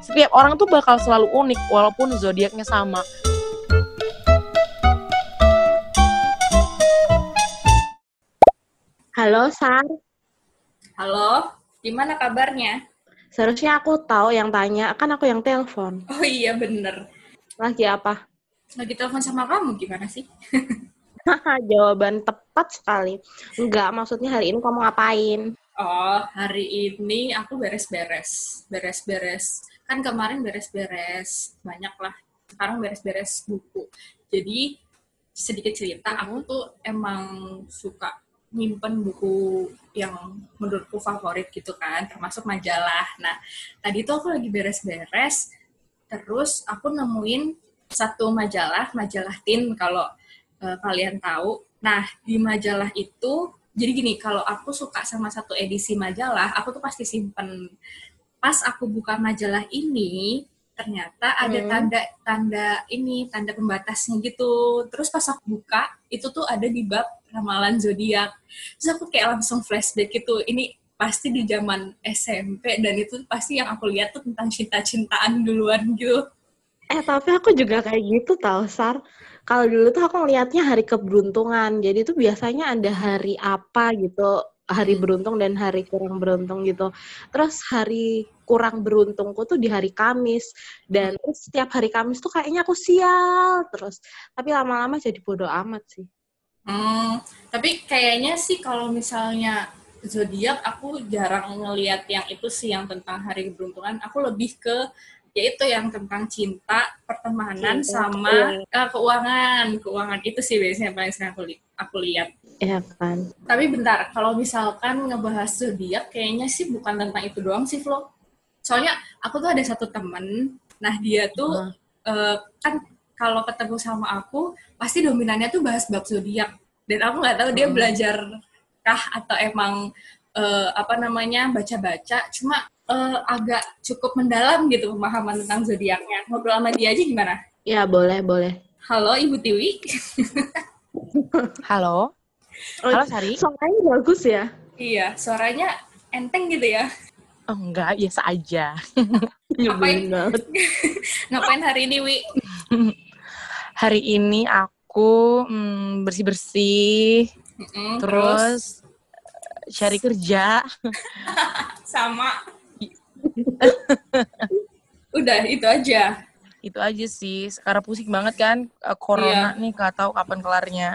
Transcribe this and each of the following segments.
setiap orang tuh bakal selalu unik walaupun zodiaknya sama. Halo, Sar. Halo, gimana kabarnya? Seharusnya aku tahu yang tanya, kan aku yang telepon. Oh iya bener. Lagi apa? Lagi telepon sama kamu gimana sih? Jawaban tepat sekali. Enggak, maksudnya hari ini kamu ngapain? Oh, hari ini aku beres-beres. Beres-beres. Kan kemarin beres-beres. Banyak lah. Sekarang beres-beres buku. Jadi, sedikit cerita, aku tuh emang suka nyimpen buku yang menurutku favorit gitu kan, termasuk majalah. Nah, tadi tuh aku lagi beres-beres, terus aku nemuin satu majalah, majalah Tin kalau uh, kalian tahu. Nah, di majalah itu, jadi gini, kalau aku suka sama satu edisi majalah, aku tuh pasti simpen. Pas aku buka majalah ini, ternyata ada Hmm. tanda tanda ini tanda pembatasnya gitu terus pas aku buka itu tuh ada di bab ramalan zodiak terus aku kayak langsung flashback gitu ini pasti di zaman SMP dan itu pasti yang aku lihat tuh tentang cinta-cintaan duluan gitu Eh, tapi aku juga kayak gitu tau, Sar. Kalau dulu tuh aku ngelihatnya hari keberuntungan. Jadi tuh biasanya ada hari apa gitu, hari Hmm. beruntung dan hari kurang beruntung gitu. Terus hari kurang beruntungku tuh di hari Kamis. Dan terus setiap hari Kamis tuh kayaknya aku sial terus. Tapi lama-lama jadi bodoh amat sih. Hmm, tapi kayaknya sih kalau misalnya zodiak aku jarang ngelihat yang itu sih yang tentang hari keberuntungan. Aku lebih ke yaitu yang tentang cinta, pertemanan Cinta, sama eh, keuangan. Keuangan itu sih biasanya paling sering aku li- aku lihat. Iya kan? Tapi bentar, kalau misalkan ngebahas zodiak kayaknya sih bukan tentang itu doang sih, Flo. Soalnya aku tuh ada satu temen, nah dia tuh Hah? eh, kan kalau ketemu sama aku pasti dominannya tuh bahas bab zodiak dan aku nggak tahu dia Hmm. belajar kah atau emang eh, apa namanya baca-baca cuma eh, agak cukup mendalam gitu pemahaman tentang zodiaknya ngobrol sama dia aja gimana Ya, boleh, boleh. halo ibu Tiwi Halo, Oh, halo Sari. Suaranya bagus ya? iya suaranya enteng gitu ya Oh, enggak, biasa aja. Ngapain? Nyebelin banget. ngapain hari ini Wi Hari ini aku mm, bersih-bersih, Mm-mm, terus eh, cari kerja. sama udah itu aja Itu aja sih. Sekarang pusing banget kan, eh, corona nih, gak tahu kapan kelarnya.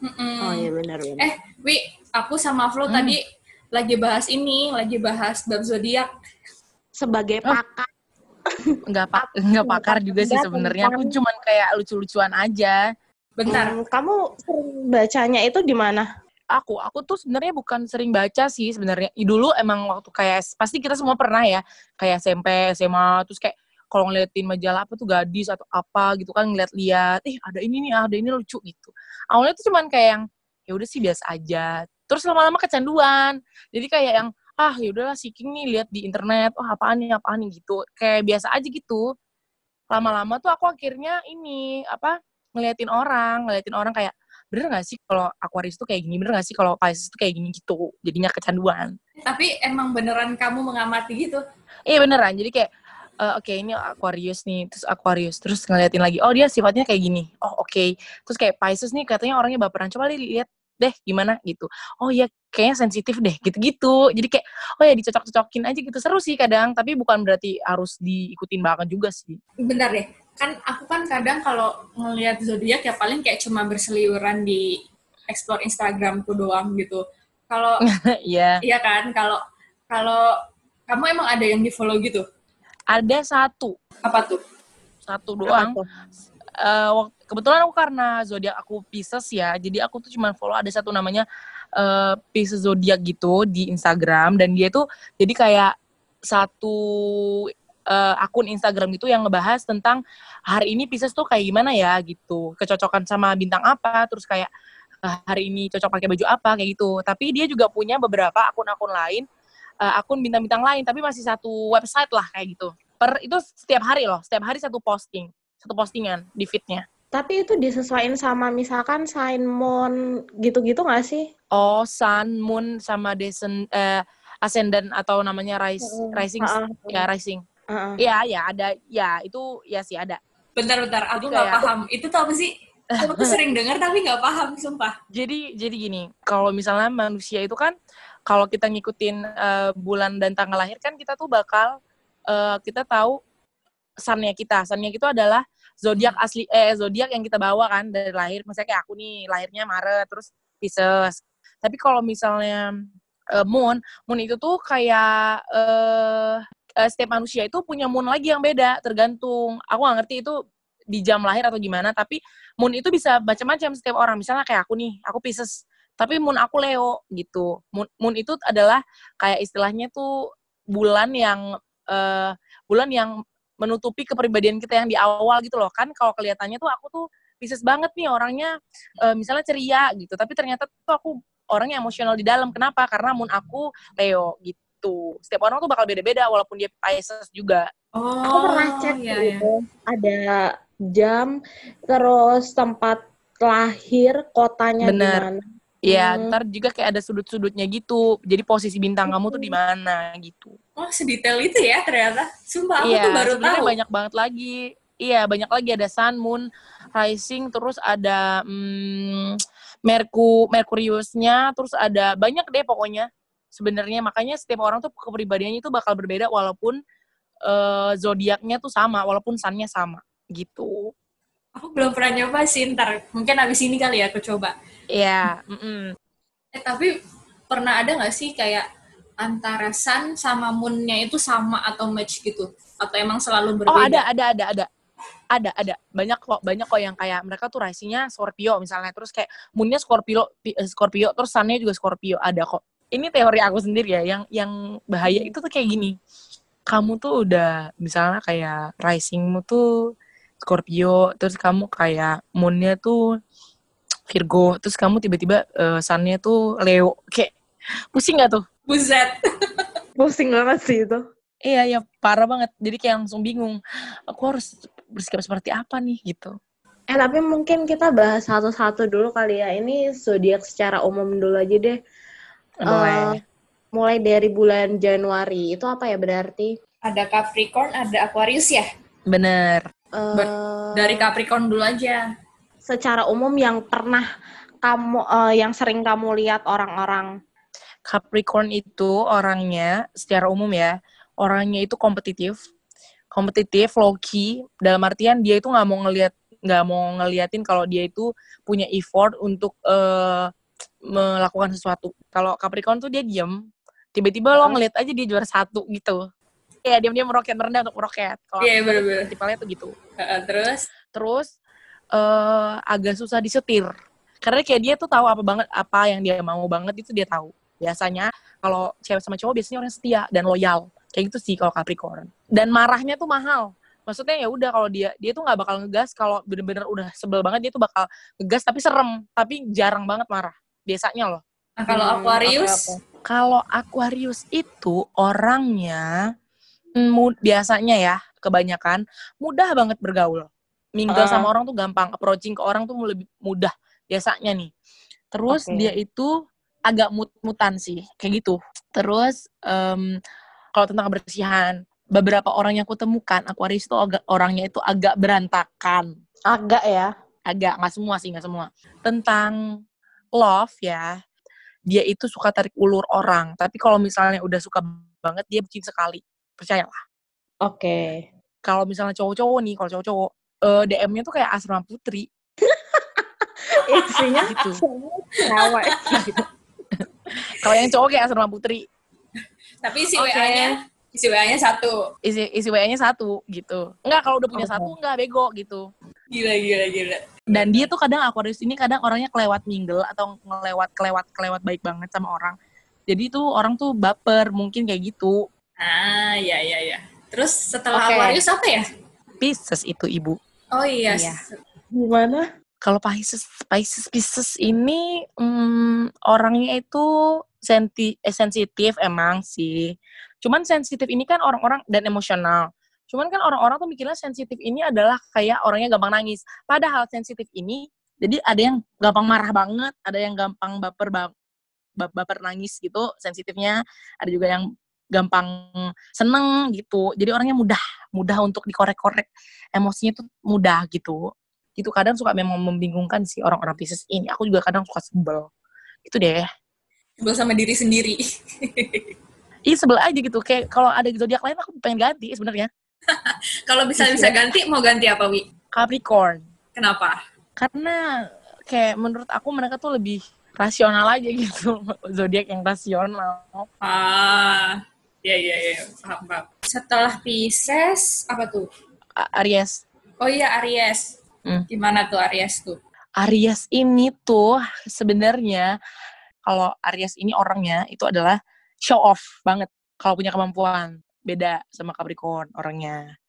Mm-mm. Oh iya benar-benar. Eh, Wi, aku sama Flo Hmm. tadi lagi bahas ini, lagi bahas bab zodiak. Sebagai Oh. pakar Enggak pak, enggak pakar juga sih sebenarnya. Aku cuman kayak lucu-lucuan aja. Bentar, Hmm, kamu sering bacanya itu di mana? Aku, aku tuh sebenarnya bukan sering baca sih sebenarnya. Dulu emang waktu kayak pasti kita semua pernah ya, kayak SMP, SMA, terus kayak kalau ngeliatin majalah apa tuh gadis atau apa gitu kan ngeliat-liat, eh ada ini nih, ada ini lucu gitu. Awalnya tuh cuman kayak yang ya udah sih biasa aja. Terus lama-lama kecanduan. Jadi kayak yang ah ya udahlah seeking nih lihat di internet, oh apaan nih, apaan nih gitu. Kayak biasa aja gitu. Lama-lama tuh aku akhirnya ini apa ngeliatin orang, ngeliatin orang kayak bener gak sih kalau Aquarius tuh kayak gini, bener gak sih kalau Pisces tuh kayak gini gitu. Jadinya kecanduan. tapi emang beneran kamu mengamati gitu? Iya beneran, jadi kayak eh, oke ini Aquarius nih, terus Aquarius, terus ngeliatin lagi, oh dia sifatnya kayak gini, oh oke. Terus kayak Pisces nih katanya orangnya baperan, coba li- lihat deh gimana gitu. Oh iya kayaknya sensitif deh, gitu-gitu. Jadi kayak, oh ya dicocok-cocokin aja gitu. Seru sih kadang, tapi bukan berarti harus diikutin banget juga sih. Bentar deh, kan aku kan kadang kalau ngelihat zodiak ya paling kayak cuma berseliweran di explore Instagramku doang gitu. Kalau Iya. iya kan, kalau kalau kamu emang ada yang di follow gitu? Ada satu, Apa tuh? satu Apa doang. tuh? wak- kebetulan aku karena zodiak aku Pisces ya, jadi aku tuh cuma follow ada satu namanya eh, Pisces zodiak gitu di Instagram dan dia tuh jadi kayak satu eh, akun Instagram gitu yang ngebahas tentang hari ini Pisces tuh kayak gimana ya gitu, kecocokan sama bintang apa, terus kayak eh, hari ini cocok pakai baju apa kayak gitu. Tapi dia juga punya beberapa akun-akun lain, eh, akun bintang-bintang lain, tapi masih satu website lah kayak gitu. Per itu setiap hari loh, setiap hari satu posting satu postingan di feednya. Tapi itu disesuaikan sama misalkan sign moon gitu-gitu nggak sih? Oh, sun, moon, sama descend, eh, ascendant atau namanya rise, Mm-mm. rising, Ha-ha. ya rising. Heeh. Iya, ya ada, ya itu ya sih ada. Bentar-bentar, aku Jadi nggak kayak- paham. Itu tuh apa sih? Aku sering dengar tapi nggak paham, sumpah. Jadi jadi gini, kalau misalnya manusia itu kan kalau kita ngikutin eh, bulan dan tanggal lahir kan kita tuh bakal eh, kita tahu sunnya kita. Sunnya itu adalah zodiak asli eh zodiak yang kita bawa kan dari lahir. Misalnya kayak aku nih lahirnya Maret terus Pisces. Tapi kalau misalnya eh, moon, moon itu tuh kayak eh, setiap manusia itu punya moon lagi yang beda, tergantung. Aku gak ngerti itu di jam lahir atau gimana, tapi moon itu bisa macam-macam setiap orang. Misalnya kayak aku nih, aku Pisces, tapi moon aku Leo gitu. Moon, moon itu adalah kayak istilahnya tuh bulan yang eh, bulan yang menutupi kepribadian kita yang di awal gitu loh. Kan kalau kelihatannya tuh aku tuh Pisces banget nih orangnya eh, misalnya ceria gitu, tapi ternyata tuh aku orangnya emosional di dalam. Kenapa? Karena moon aku Leo gitu. Setiap orang tuh bakal beda-beda walaupun dia Pisces juga. Oh, Aku pernah cek iya, iya. gitu. Ada jam, terus tempat lahir, kotanya di Bener. mana. Ya, Hmm. ntar juga kayak ada sudut-sudutnya gitu. Jadi posisi bintang kamu tuh di mana gitu. Oh, sedetail itu ya ternyata. Sumpah, aku iya, tuh baru tahu. banyak banget lagi. Iya, banyak lagi ada Sun, Moon, Rising, terus ada hmm, Merku, Merkuriusnya, terus ada banyak deh pokoknya. Sebenarnya makanya setiap orang tuh kepribadiannya itu bakal berbeda walaupun eh, zodiaknya tuh sama, walaupun sunnya sama gitu. Aku belum pernah nyoba sih, ntar. Mungkin abis ini kali ya aku coba. Iya, mm-mm. Eh, tapi pernah ada nggak sih kayak antara sun sama moon-nya itu sama atau match gitu? Atau emang selalu berbeda? Oh ada ada ada ada. Ada ada. Banyak kok banyak kok yang kayak mereka tuh risingnya Scorpio misalnya. Terus kayak moonnya Scorpio pi- eh, Scorpio terus sunnya juga Scorpio. Ada kok. Ini teori aku sendiri ya yang yang bahaya itu tuh kayak gini. Kamu tuh udah misalnya kayak risingmu tuh Scorpio terus kamu kayak moonnya tuh Virgo terus kamu tiba-tiba eh, sunnya tuh Leo. Kayak pusing gak tuh Buset. Pusing banget sih itu. Iya, ya parah banget. Jadi kayak langsung bingung. Aku harus bersikap seperti apa nih gitu. Eh, tapi mungkin kita bahas satu-satu dulu kali ya. Ini zodiak secara umum dulu aja deh. Boleh. Eh, mulai dari bulan Januari. Itu apa ya berarti? Ada Capricorn, ada Aquarius ya? Bener. Eh, Dari Capricorn dulu aja. secara umum yang pernah kamu eh, yang sering kamu lihat orang-orang Capricorn itu orangnya secara umum ya, orangnya itu kompetitif. Kompetitif, low key, dalam artian dia itu nggak mau ngelihat nggak mau ngeliatin kalau dia itu punya effort untuk eh, melakukan sesuatu. Kalau Capricorn tuh dia diem, tiba-tiba lo ngeliat aja dia juara satu gitu. Ya diam-diam meroket merendah untuk meroket. Kalau Iya, bener-bener. tipenya tuh gitu. Terus? terus eh agak susah disetir karena kayak dia tuh tahu apa banget apa yang dia mau banget itu dia tahu biasanya kalau cewek sama cowok biasanya orang setia dan loyal kayak gitu sih kalau Capricorn dan marahnya tuh mahal maksudnya ya udah kalau dia dia tuh nggak bakal ngegas kalau bener-bener udah sebel banget dia tuh bakal ngegas tapi serem tapi jarang banget marah biasanya loh Nah, kalau Hmm, Aquarius, kalau Aquarius itu orangnya mm, mu- biasanya ya kebanyakan mudah banget bergaul. Mingle Ah. sama orang tuh gampang, approaching ke orang tuh lebih mudah biasanya nih. Terus Oke. dia itu agak mut-mutan sih, kayak gitu. Terus em, kalau tentang kebersihan, beberapa orang yang kutemukan Aquarius itu agak orangnya itu agak berantakan. agak ya Agak nggak semua sih, nggak semua. Tentang love ya, dia itu suka tarik ulur orang. Tapi kalau misalnya udah suka banget, dia bucin sekali. Percayalah. oke Kalau misalnya cowok-cowok nih, kalau cowok-cowok, eh, DM-nya tuh kayak asrama putri. isinya Gitu. cewek Kalau yang cowok kayak asrama putri, tapi isi Oke. WA-nya, isi WA-nya satu. isi, isi WA-nya satu gitu. Enggak, kalau udah punya Oke. satu, enggak, bego gitu. Gila, gila, gila. Dan dia tuh kadang Aquarius ini kadang orangnya kelewat mingle atau ngelewat kelewat kelewat baik banget sama orang. Jadi tuh orang tuh baper, mungkin kayak gitu. Ah, iya, iya, iya. Terus setelah Oke. Aquarius apa ya? Pisces itu ibu. Oh iya, Iya. gimana Kalau Pisces, Pisces, Pisces ini hmm, orangnya itu senti, eh, sensitif emang sih. Cuman sensitif ini kan orang-orang dan emosional. Cuman kan orang-orang tuh mikirnya sensitif ini adalah kayak orangnya gampang nangis. Padahal sensitif ini, jadi ada yang gampang marah banget, ada yang gampang baper bang, ba- baper nangis gitu sensitifnya. Ada juga yang gampang seneng gitu. Jadi orangnya mudah, mudah untuk dikorek-korek. Emosinya tuh mudah gitu. Gitu kadang suka memang membingungkan sih orang-orang Pisces ini. Aku juga kadang suka sebel. Gitu deh. Sebel sama diri sendiri. Iya sebel aja gitu. Kayak kalau ada zodiak lain aku pengen ganti sebenarnya. Kalau bisa bisa ganti, mau ganti apa, Wi? Capricorn. Kenapa? Karena kayak menurut aku mereka tuh lebih rasional aja gitu. Zodiak yang rasional. Ah, ya ya ya, paham paham. Setelah Pisces, apa tuh? A- Aries. Oh iya Aries. Hmm. Gimana tuh Aries tuh? Aries ini tuh sebenarnya kalau Aries ini orangnya itu adalah show off banget kalau punya kemampuan. Beda sama Capricorn orangnya.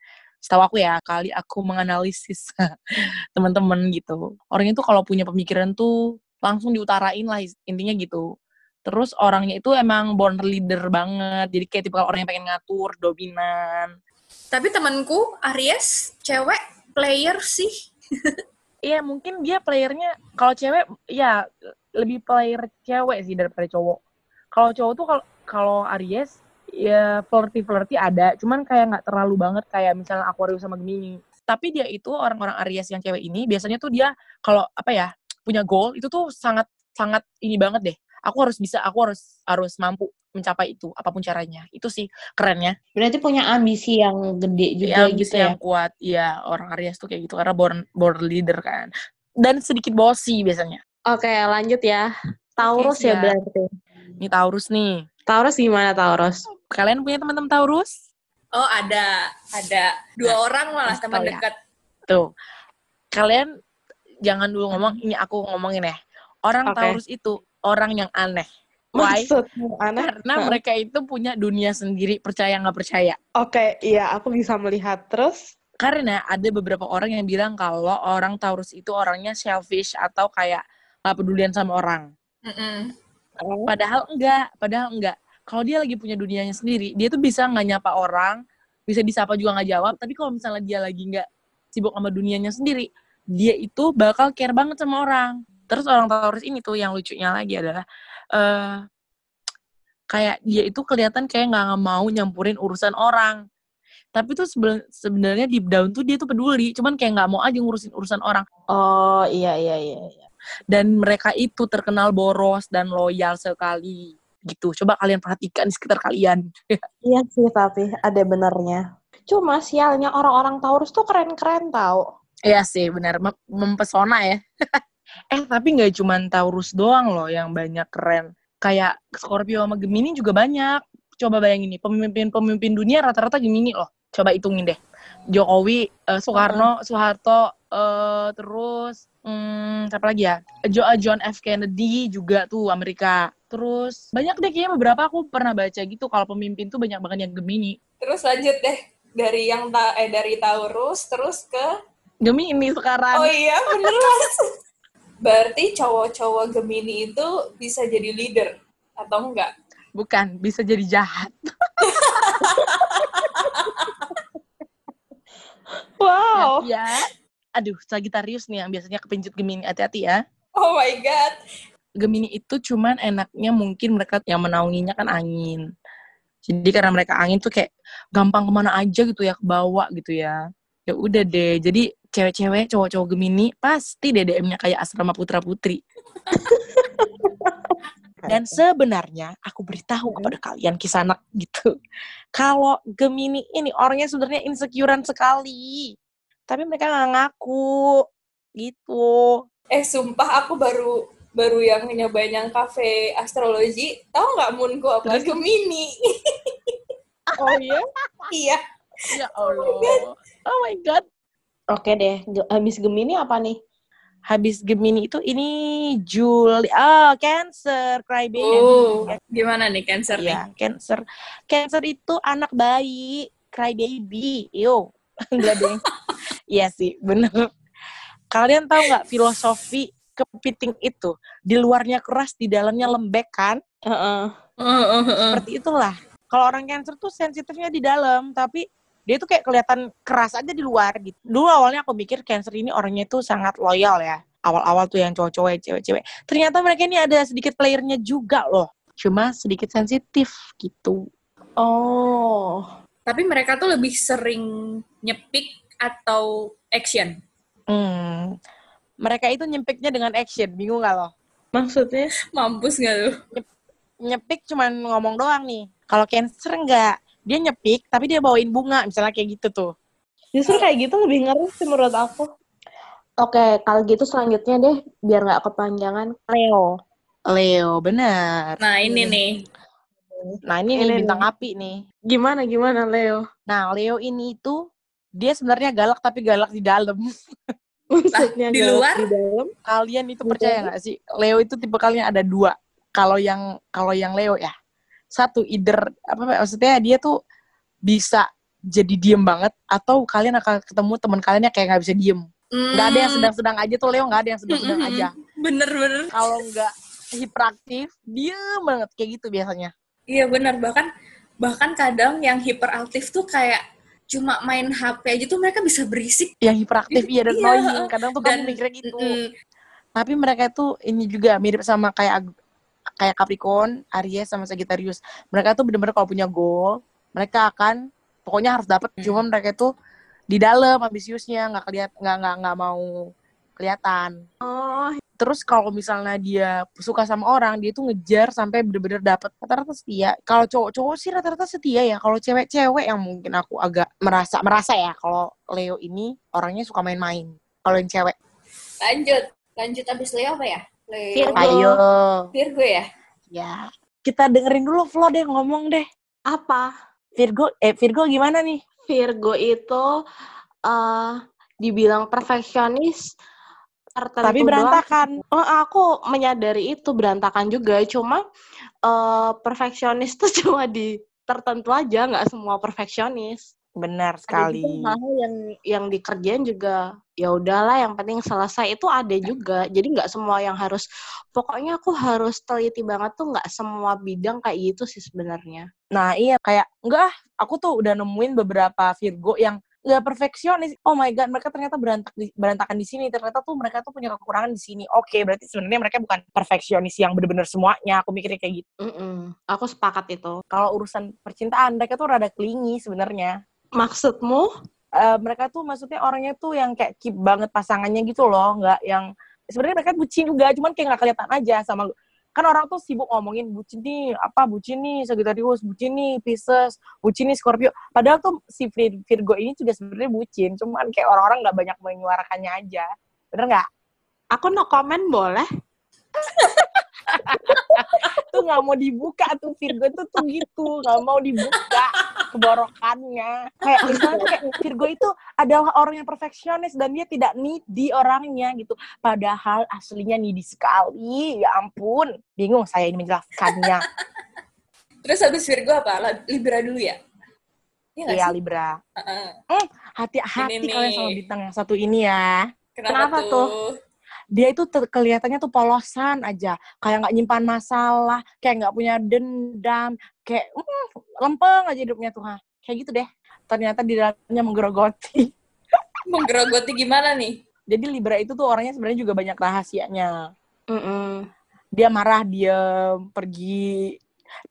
Setahu aku ya, kali aku menganalisis teman-teman gitu. Orangnya tuh kalau punya pemikiran tuh langsung diutarain lah intinya gitu. Terus orangnya itu emang born leader banget. Jadi kayak tipe orang yang pengen ngatur, dominan. Tapi temanku Aries cewek player sih. Iya mungkin dia playernya kalau cewek ya lebih player cewek sih daripada cowok. Kalau cowok tuh kalau kalau Aries ya flirty flirty ada, cuman kayak nggak terlalu banget kayak misalnya Aquarius sama Gemini. Tapi dia itu orang-orang Aries yang cewek ini biasanya tuh dia kalau apa ya punya goal itu tuh sangat sangat ini banget deh. Aku harus bisa, aku harus harus mampu mencapai itu apa pun caranya. Itu sih kerennya. Berarti punya ambisi yang gede juga yang gitu bisa ya. yang kuat iya orang Aries tuh kayak gitu karena born born leader kan dan sedikit bossy biasanya Oke, lanjut ya. Taurus ya siap. berarti. ini Taurus nih Taurus gimana Taurus? kalian punya teman-teman Taurus Oh ada, ada dua orang malah teman ya. dekat. tuh kalian jangan dulu ngomong ini aku ngomongin ya orang Oke. Taurus itu orang yang aneh Why? Maksudmu aneh? karena mereka itu punya dunia sendiri percaya nggak percaya Oke, iya aku bisa melihat terus. karena ada beberapa orang yang bilang kalau orang Taurus itu orangnya selfish atau kayak nggak pedulian sama orang Mm-mm. Padahal enggak, padahal enggak. Kalau dia lagi punya dunianya sendiri, dia tuh bisa nggak nyapa orang, bisa disapa juga nggak jawab. Tapi kalau misalnya dia lagi nggak sibuk sama dunianya sendiri, dia itu bakal care banget sama orang. Terus orang Taurus ini tuh yang lucunya lagi adalah eh kayak dia itu kelihatan kayak nggak mau nyampurin urusan orang. Tapi tuh sebe- sebenarnya deep down tuh dia tuh peduli, cuman kayak nggak mau aja ngurusin urusan orang. Oh, iya iya iya. iya. dan mereka itu terkenal boros dan loyal sekali gitu coba kalian perhatikan di sekitar kalian Iya sih tapi ada benernya. Cuma sialnya orang-orang Taurus tuh keren-keren tau. Iya sih benar Mem- mempesona ya eh tapi nggak cuman Taurus doang loh yang banyak keren. Kayak Scorpio sama Gemini juga banyak. Coba bayangin nih pemimpin-pemimpin dunia rata-rata Gemini loh. Coba hitungin deh. Jokowi eh, Soekarno Soeharto eh, terus hmm, siapa lagi ya? Jo- John F. Kennedy juga tuh Amerika. Terus banyak deh kayaknya beberapa aku pernah baca gitu kalau pemimpin tuh banyak banget yang Gemini. Terus lanjut deh dari yang ta eh dari Taurus terus ke Gemini sekarang. Oh iya bener. Mas. Berarti cowok-cowok Gemini itu bisa jadi leader atau enggak? bukan bisa jadi jahat Wow. ya aduh Sagittarius nih yang biasanya kepincut Gemini hati-hati ya Oh my god. Gemini itu cuman enaknya mungkin mereka yang menaunginya kan angin. Jadi karena mereka angin tuh kayak gampang ke mana aja gitu ya, ke bawah gitu ya. Ya udah deh, jadi cewek-cewek, cowok-cowok Gemini pasti DDM-nya kayak asrama putra-putri. Dan sebenarnya aku beritahu kepada kalian kisanak gitu. Kalau Gemini ini orangnya sebenarnya insecurean sekali. Tapi mereka nggak ngaku gitu. Eh sumpah aku baru baru yang nyobain yang cafe astrologi. Tahu nggak moonku apa? Terus? Gemini. Oh iya? iya. Ya Allah. Oh my God. Oke deh, habis Gemini apa nih? habis Gemini itu ini Juli oh Cancer crybaby Oh, gimana nih Cancer nih? ya Cancer Cancer itu anak bayi crybaby yo enggak deh iya sih bener kalian tahu nggak filosofi kepiting itu di luarnya keras di dalamnya lembek kan Heeh. Heeh, heeh. seperti itulah kalau orang Cancer tuh sensitifnya di dalam tapi dia tuh kayak kelihatan keras aja di luar gitu. Dulu awalnya aku mikir Cancer ini orangnya tuh sangat loyal ya. Awal-awal tuh yang cowok-cowok, cewek-cewek. Ternyata mereka ini ada sedikit playernya juga loh. Cuma sedikit sensitif gitu. Oh. Tapi mereka tuh lebih sering nyepik atau action. Hmm. Mereka itu nyempiknya dengan action, bingung gak lo? Maksudnya? Mampus gak lu? Nyepik cuman ngomong doang nih. Kalau Cancer enggak, dia nyepik tapi dia bawain bunga, misalnya kayak gitu tuh. Justru kayak gitu lebih ngeri sih menurut aku. Oke, kalau gitu selanjutnya deh, biar nggak kepanjangan, Leo. Leo, benar. Nah ini Hmm. nih. Nah ini, Ini nih bintang nih. api nih. Gimana, gimana Leo? Nah Leo ini itu dia sebenarnya galak tapi galak di dalam. Maksudnya di luar? Di dalam? Kalian itu percaya nggak sih? Leo itu tipe kalian ada dua. Kalau yang kalau yang Leo ya, satu either apa maksudnya dia tuh bisa jadi diem banget atau kalian akan ketemu teman kalian yang kayak nggak bisa diem. Nggak ada yang sedang-sedang aja tuh Leo nggak ada yang sedang-sedang Mm-mm. aja. Bener-bener. Kalau nggak hiperaktif, diem banget kayak gitu biasanya. Iya bener. Bahkan bahkan kadang yang hiperaktif tuh kayak cuma main HP aja tuh mereka bisa berisik. Yang hiperaktif iya dan Iya, annoying. Kadang tuh kamu dan- mikirnya gitu. Mm-mm. Tapi mereka tuh ini juga mirip sama kayak kayak Capricorn, Aries sama Sagittarius. Mereka tuh bener-bener kalau punya goal, mereka akan pokoknya harus dapat. Hmm. Cuma mereka tuh di dalam ambisiusnya nggak keliat nggak nggak nggak mau kelihatan. Oh, Terus kalau misalnya dia suka sama orang, dia tuh ngejar sampai bener-bener dapet. Rata-rata setia. Kalau cowok-cowok sih rata-rata setia ya. Kalau cewek-cewek yang mungkin aku agak merasa merasa ya kalau Leo ini orangnya suka main-main. Kalau yang cewek, Lanjut. Lanjut abis Leo apa ya? Leo. Virgo. ayo. Virgo ya? Ya, kita dengerin dulu Flo deh ngomong deh. apa? Virgo, eh Virgo gimana nih? Virgo itu eh dibilang perfeksionis tertentu Tapi doang. berantakan. Oh, aku menyadari itu berantakan juga. Cuma eh perfeksionis tuh cuma di tertentu aja, nggak semua perfeksionis. Benar Ada sekali. juga hal yang yang dikerjain juga ya udahlah yang penting selesai itu ada juga jadi nggak semua yang harus pokoknya aku harus teliti banget tuh nggak semua bidang kayak gitu sih sebenarnya Nah iya kayak enggak, ah, aku tuh udah nemuin beberapa Virgo yang nggak perfeksionis. Oh my god, mereka ternyata berantak di, berantakan di sini. Ternyata tuh mereka tuh punya kekurangan di sini. Oke, berarti sebenarnya mereka bukan perfeksionis yang bener-bener semuanya. Aku mikirnya kayak gitu. Mm-mm. aku sepakat itu Kalau urusan percintaan, mereka tuh rada clingy sebenarnya. Maksudmu? Eh, mereka tuh maksudnya orangnya tuh yang kayak keep banget pasangannya gitu loh, nggak yang sebenarnya mereka bucin juga, cuman kayak nggak kelihatan aja sama kan orang tuh sibuk ngomongin bucin nih apa bucin nih Sagittarius bucin nih Pisces bucin nih Scorpio. Padahal tuh si Vir- Virgo ini juga sebenarnya bucin cuman kayak orang-orang nggak banyak menyuarakannya aja. Bener nggak? Aku no comment boleh tuh nggak mau dibuka tuh Virgo tuh tuh gitu nggak mau dibuka keborokannya kayak misalnya kayak Virgo itu adalah orang yang perfeksionis dan dia tidak needy orangnya gitu padahal aslinya needy sekali ya ampun bingung saya ini menjelaskannya Terus habis Virgo apa? Libra dulu ya? Iya ya? Libra Heeh. hati-hati Ini kalian sama bintang yang satu ini ya Kenapa, Kenapa tuh? Dia itu ter- kelihatannya tuh polosan aja kayak nggak nyimpan masalah kayak nggak punya dendam kayak mm, lempeng aja hidupnya tuh ha. kayak gitu deh ternyata di dalamnya menggerogoti Menggerogoti gimana nih? jadi Libra itu tuh orangnya sebenarnya juga banyak rahasianya Mm-mm. dia marah diem pergi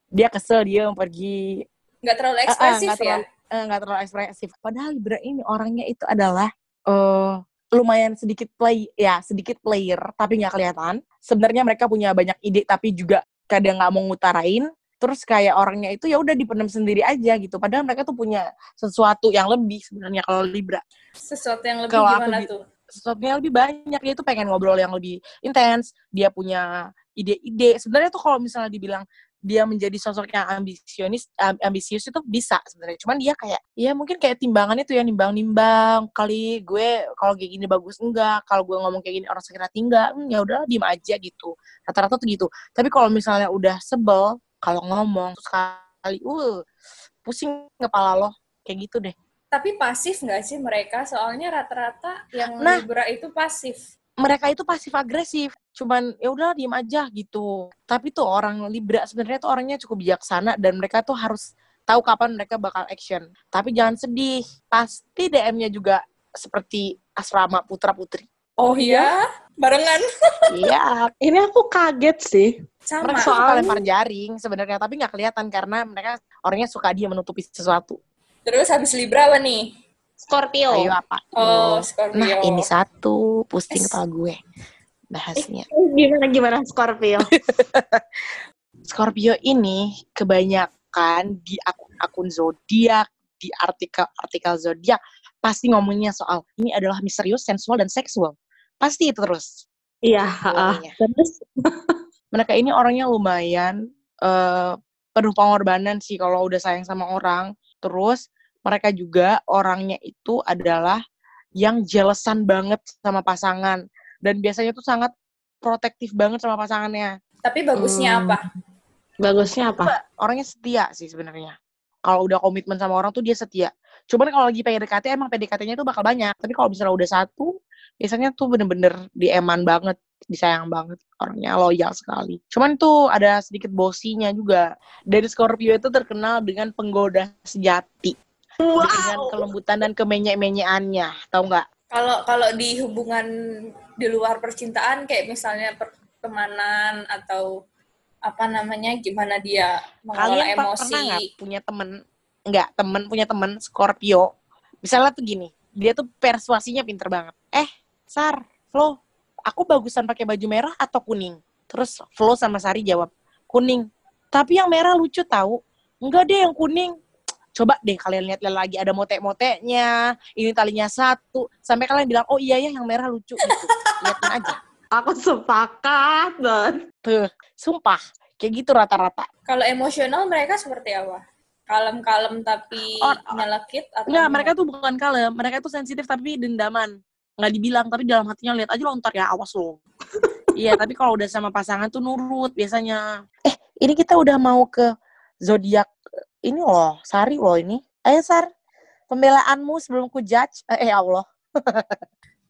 dia kesel diem pergi Nggak terlalu Eh, eh, ekspresif nggak ya? terlalu, eh, nggak terlalu ekspresif padahal Libra ini orangnya itu adalah eh lumayan sedikit play ya sedikit player tapi nggak kelihatan. Sebenarnya mereka punya banyak ide tapi juga kadang nggak mau ngutarain. Terus kayak orangnya itu ya udah dipendam sendiri aja gitu. Padahal mereka tuh punya sesuatu yang lebih sebenarnya kalau Libra. Sesuatu yang lebih Kalau gimana tuh? sesuatu yang lebih banyak. Dia tuh pengen ngobrol yang lebih intens. Dia punya ide-ide. Sebenarnya tuh kalau misalnya dibilang dia menjadi sosok yang ambisionis am- ambisius itu bisa sebenarnya cuman dia kayak ya mungkin kayak timbangannya tuh ya nimbang-nimbang kali gue kalau kayak gini bagus enggak kalau gue ngomong kayak gini orang sakit hati enggak hmm, ya udah diem aja gitu rata-rata tuh gitu tapi kalau misalnya udah sebel kalau ngomong terus kali uh pusing kepala lo kayak gitu deh Tapi pasif nggak sih mereka? Soalnya rata-rata yang Nah. Libra itu pasif. mereka itu pasif agresif cuman ya udah diem aja gitu tapi tuh orang Libra sebenarnya tuh orangnya cukup bijaksana dan mereka tuh harus tahu kapan mereka bakal action tapi jangan sedih pasti DM-nya juga seperti asrama putra putri Oh iya? Barengan? iya ini aku kaget sih Sama. mereka suka lempar jaring sebenarnya tapi nggak kelihatan karena mereka orangnya suka dia menutupi sesuatu. Terus habis Libra apa nih? Scorpio. Ayo apa? Oh, Scorpio. Nah, ini satu pusing kepala gue bahasnya. Gimana gimana Scorpio? Scorpio ini kebanyakan di akun-akun zodiak, di artikel-artikel zodiak pasti ngomongnya soal ini adalah misterius, sensual dan seksual. Pasti itu terus. Iya. Terus Mereka ini orangnya lumayan eh penuh pengorbanan sih kalau udah sayang sama orang. Terus mereka juga orangnya itu adalah yang jealousan banget sama pasangan dan biasanya tuh sangat protektif banget sama pasangannya. Tapi bagusnya Hmm. apa? bagusnya apa? orangnya setia sih sebenarnya. Kalau udah komitmen sama orang tuh dia setia. Cuman kalau lagi PDKT emang PDKT-nya tuh bakal banyak. Tapi kalau misalnya udah satu, biasanya tuh bener-bener dieman banget, disayang banget. Orangnya loyal sekali. Cuman tuh ada sedikit bosinya juga. Dan Scorpio itu terkenal dengan penggoda sejati. Dengan kelembutan dan kemenyek-menyekannya. Tahu nggak? Kalau kalau di hubungan di luar percintaan kayak misalnya pertemanan atau apa namanya gimana dia mengelola Kalian emosi. pernah nggak punya temen, nggak temen punya temen Scorpio, misalnya tuh gini, dia tuh persuasinya pinter banget. Eh, Sar, Flo, aku bagusan pakai baju merah atau kuning? Terus Flo sama Sari jawab, kuning. Tapi yang merah lucu tahu. Enggak deh yang kuning. Coba deh kalian lihat lagi ada motek-moteknya, ini talinya satu. Sampai kalian bilang, oh iya ya yang merah lucu gitu. Liatin aja. Aku sepakat banget. Tuh, sumpah. Kayak gitu rata-rata. Kalau emosional mereka seperti apa? Kalem-kalem tapi Oh, oh. nyelekit atau Enggak, mereka tuh bukan kalem. Mereka tuh sensitif tapi dendaman. Nggak dibilang, tapi dalam hatinya lihat aja lo ntar ya, awas lo. iya, tapi kalau udah sama pasangan tuh nurut biasanya. Eh, ini kita udah mau ke zodiak ini loh, Sari loh ini. Ayo Sar, pembelaanmu sebelum ku judge. Eh, ya Allah.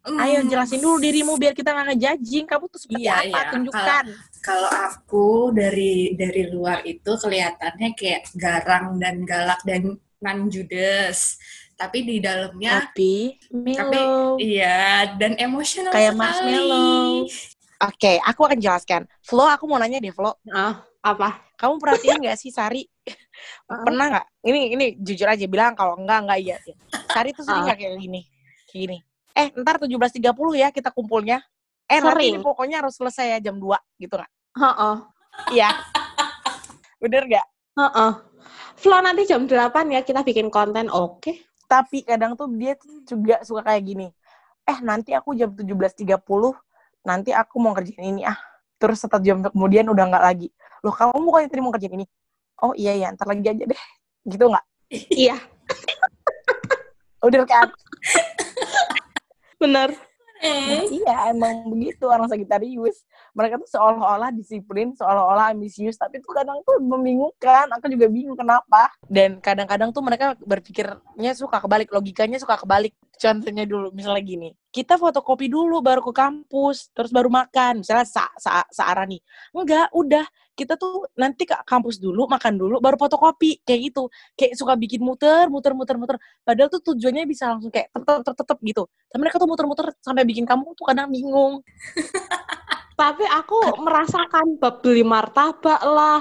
Ayo Hmm, jelasin dulu dirimu biar kita nggak ngejudging. Kamu tuh seperti Iya, apa? iya. Tunjukkan. Kalau aku dari dari luar itu kelihatannya kayak garang dan galak dan non judes. Tapi di dalamnya Tapi, mellow. iya dan emosional Kayak sekali. marshmallow. Oke, aku akan jelaskan. Flo, aku mau nanya deh, Flo. Ah, apa? Kamu perhatiin nggak sih Sari? Pernah nggak? Ini ini jujur aja bilang kalau enggak enggak iya. iya. Sari tuh sering kayak gini? Kayak gini. Eh, ntar 17.30 ya kita kumpulnya. Eh, nanti Sering. ini pokoknya harus selesai ya jam 2 gitu nggak? Heeh. Iya. Bener nggak? Heeh. Flo nanti jam 8 ya kita bikin konten, oke? Tapi kadang tuh dia juga suka kayak gini. Eh, nanti aku jam 17.30 nanti aku mau kerjain ini ah. Terus satu jam kemudian udah nggak lagi. Loh, kamu bukannya tadi mau kerjain ini? Oh iya ya, ntar lagi aja deh. Gitu nggak? Iya, Udah kan? bener. Nah, iya, emang begitu orang Sagittarius. Mereka tuh seolah-olah disiplin, seolah-olah ambisius, tapi tuh kadang tuh membingungkan. Aku juga bingung kenapa. Dan kadang-kadang tuh mereka berpikirnya suka kebalik, logikanya suka kebalik. Contohnya dulu, misalnya gini, kita fotokopi dulu baru ke kampus, terus baru makan. Misalnya sa sa searah nih. Enggak, udah. Kita tuh nanti ke kampus dulu, makan dulu, baru fotokopi. Kayak gitu. Kayak suka bikin muter, muter, muter, muter. Padahal tuh tujuannya bisa langsung kayak tetep, tetep, tetep gitu. Tapi mereka tuh muter-muter sampai bikin kamu tuh kadang bingung. Tapi aku merasakan bab beli martabak lah,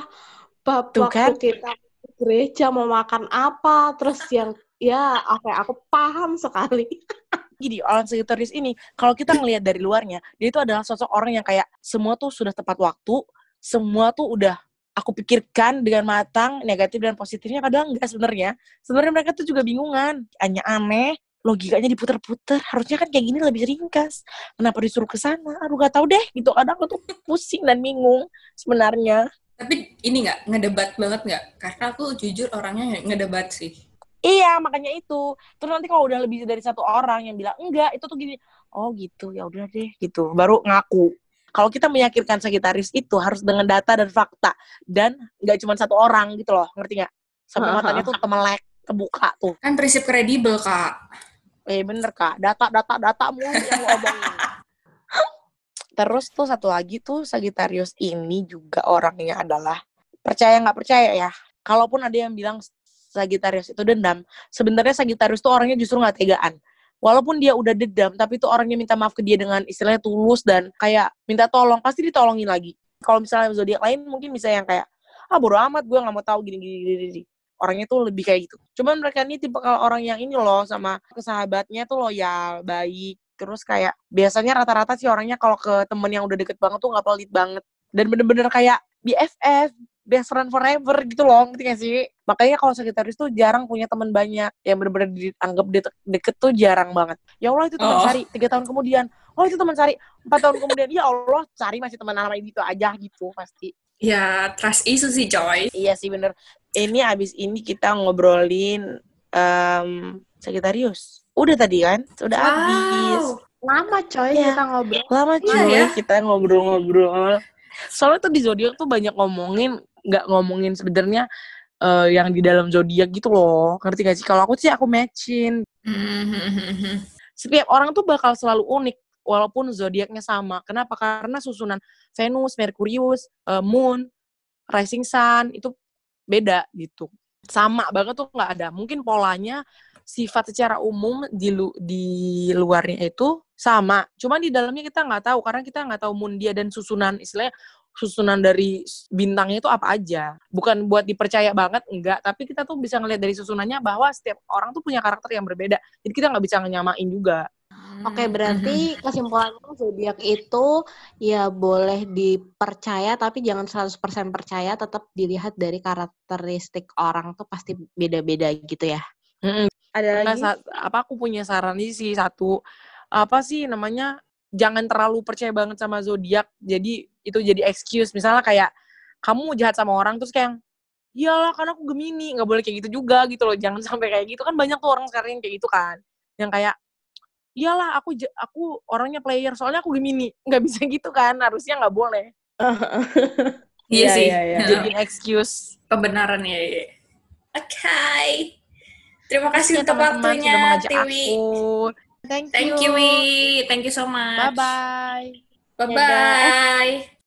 bab Tuh waktu kan? kita gereja mau makan apa, terus yang ya apa aku paham sekali. Gini, orang Sagittarius ini, kalau kita ngelihat dari luarnya, dia itu adalah sosok orang yang kayak semua tuh sudah tepat waktu, semua tuh udah aku pikirkan dengan matang, negatif dan positifnya, padahal enggak sebenarnya. Sebenarnya mereka tuh juga bingungan, hanya aneh, logikanya diputer-puter, harusnya kan kayak gini lebih ringkas. Kenapa disuruh ke sana? Aduh gak tahu deh, gitu. Kadang aku tuh pusing dan bingung sebenarnya. Tapi ini nggak ngedebat banget nggak? Karena aku jujur orangnya ngedebat sih. Iya, makanya itu. Terus nanti kalau udah lebih dari satu orang yang bilang enggak, itu tuh gini. Oh gitu, ya udah deh gitu. Baru ngaku. Kalau kita meyakinkan Sagitarius itu harus dengan data dan fakta dan nggak cuma satu orang gitu loh, ngerti nggak? Sampai matanya tuh temelek, kebuka tuh. Kan prinsip kredibel kak. Eh bener kak, data data data mulu yang lo omongin. Terus tuh satu lagi tuh Sagitarius ini juga orangnya adalah percaya nggak percaya ya. Kalaupun ada yang bilang Sagitarius itu dendam, sebenarnya Sagitarius tuh orangnya justru nggak tegaan. Walaupun dia udah dendam, tapi tuh orangnya minta maaf ke dia dengan istilahnya tulus dan kayak minta tolong, pasti ditolongin lagi. Kalau misalnya zodiak lain mungkin bisa yang kayak ah bodo amat gue nggak mau tahu gini gini gini. gini. orangnya tuh lebih kayak gitu. Cuman mereka ini tipe kalau orang yang ini loh sama kesahabatnya tuh loyal, baik. Terus kayak biasanya rata-rata sih orangnya kalau ke temen yang udah deket banget tuh nggak pelit banget. Dan bener-bener kayak BFF, best friend forever gitu loh, ngerti gak sih? Makanya kalau Sagittarius tuh jarang punya teman banyak yang bener-bener dianggap deket, deket tuh jarang banget. Ya Allah itu teman Oh. Sari, tiga tahun kemudian. Oh itu teman Sari, empat tahun kemudian. Ya Allah, Sari masih teman sama itu aja gitu pasti. Ya, trust issue sih, coy. Iya sih bener. Ini abis ini kita ngobrolin em Sagittarius. Udah tadi kan? Sudah habis. Wow. Lama coy Iya. kita ngobrol. Lama Iya cuy ya. kita ngobrol-ngobrol. Soalnya tuh di zodiak tuh banyak ngomongin, nggak ngomongin sebenarnya eh, yang di dalam zodiak gitu loh. Ngerti gak sih? Kalau aku sih aku matchin. Setiap orang tuh bakal selalu unik walaupun zodiaknya sama. Kenapa? Karena susunan Venus, Merkurius, eh, Moon, Rising Sun itu beda gitu. Sama banget tuh nggak ada. Mungkin polanya sifat secara umum di lu, di luarnya itu sama. Cuman di dalamnya kita nggak tahu karena kita nggak tahu moon dia dan susunan istilahnya susunan dari bintangnya itu apa aja. Bukan buat dipercaya banget enggak, tapi kita tuh bisa ngelihat dari susunannya bahwa setiap orang tuh punya karakter yang berbeda. Jadi kita nggak bisa nyamain juga. Oke, Mhm. berarti kesimpulannya zodiak itu ya boleh dipercaya tapi jangan 100% percaya, tetap dilihat dari karakteristik orang tuh pasti beda-beda gitu ya. Mm-mm. Ada lagi? sa- apa aku punya saran nih sih satu apa sih namanya jangan terlalu percaya banget sama zodiak jadi itu jadi excuse misalnya kayak kamu jahat sama orang terus kayak iyalah karena aku gemini nggak boleh kayak gitu juga gitu loh jangan sampai kayak gitu kan banyak tuh orang sekarang yang kayak gitu kan yang kayak iyalah aku aku orangnya player soalnya aku gemini nggak bisa gitu kan harusnya nggak boleh Iya Iya, sih. iya, iya. Jadiin excuse Pembenaran ya. ya. Oke. Terima kasih ya untuk teman-teman waktunya, Tiwi. aku thank you Thank you, Wi. Thank you so much. bye bye Bye-bye.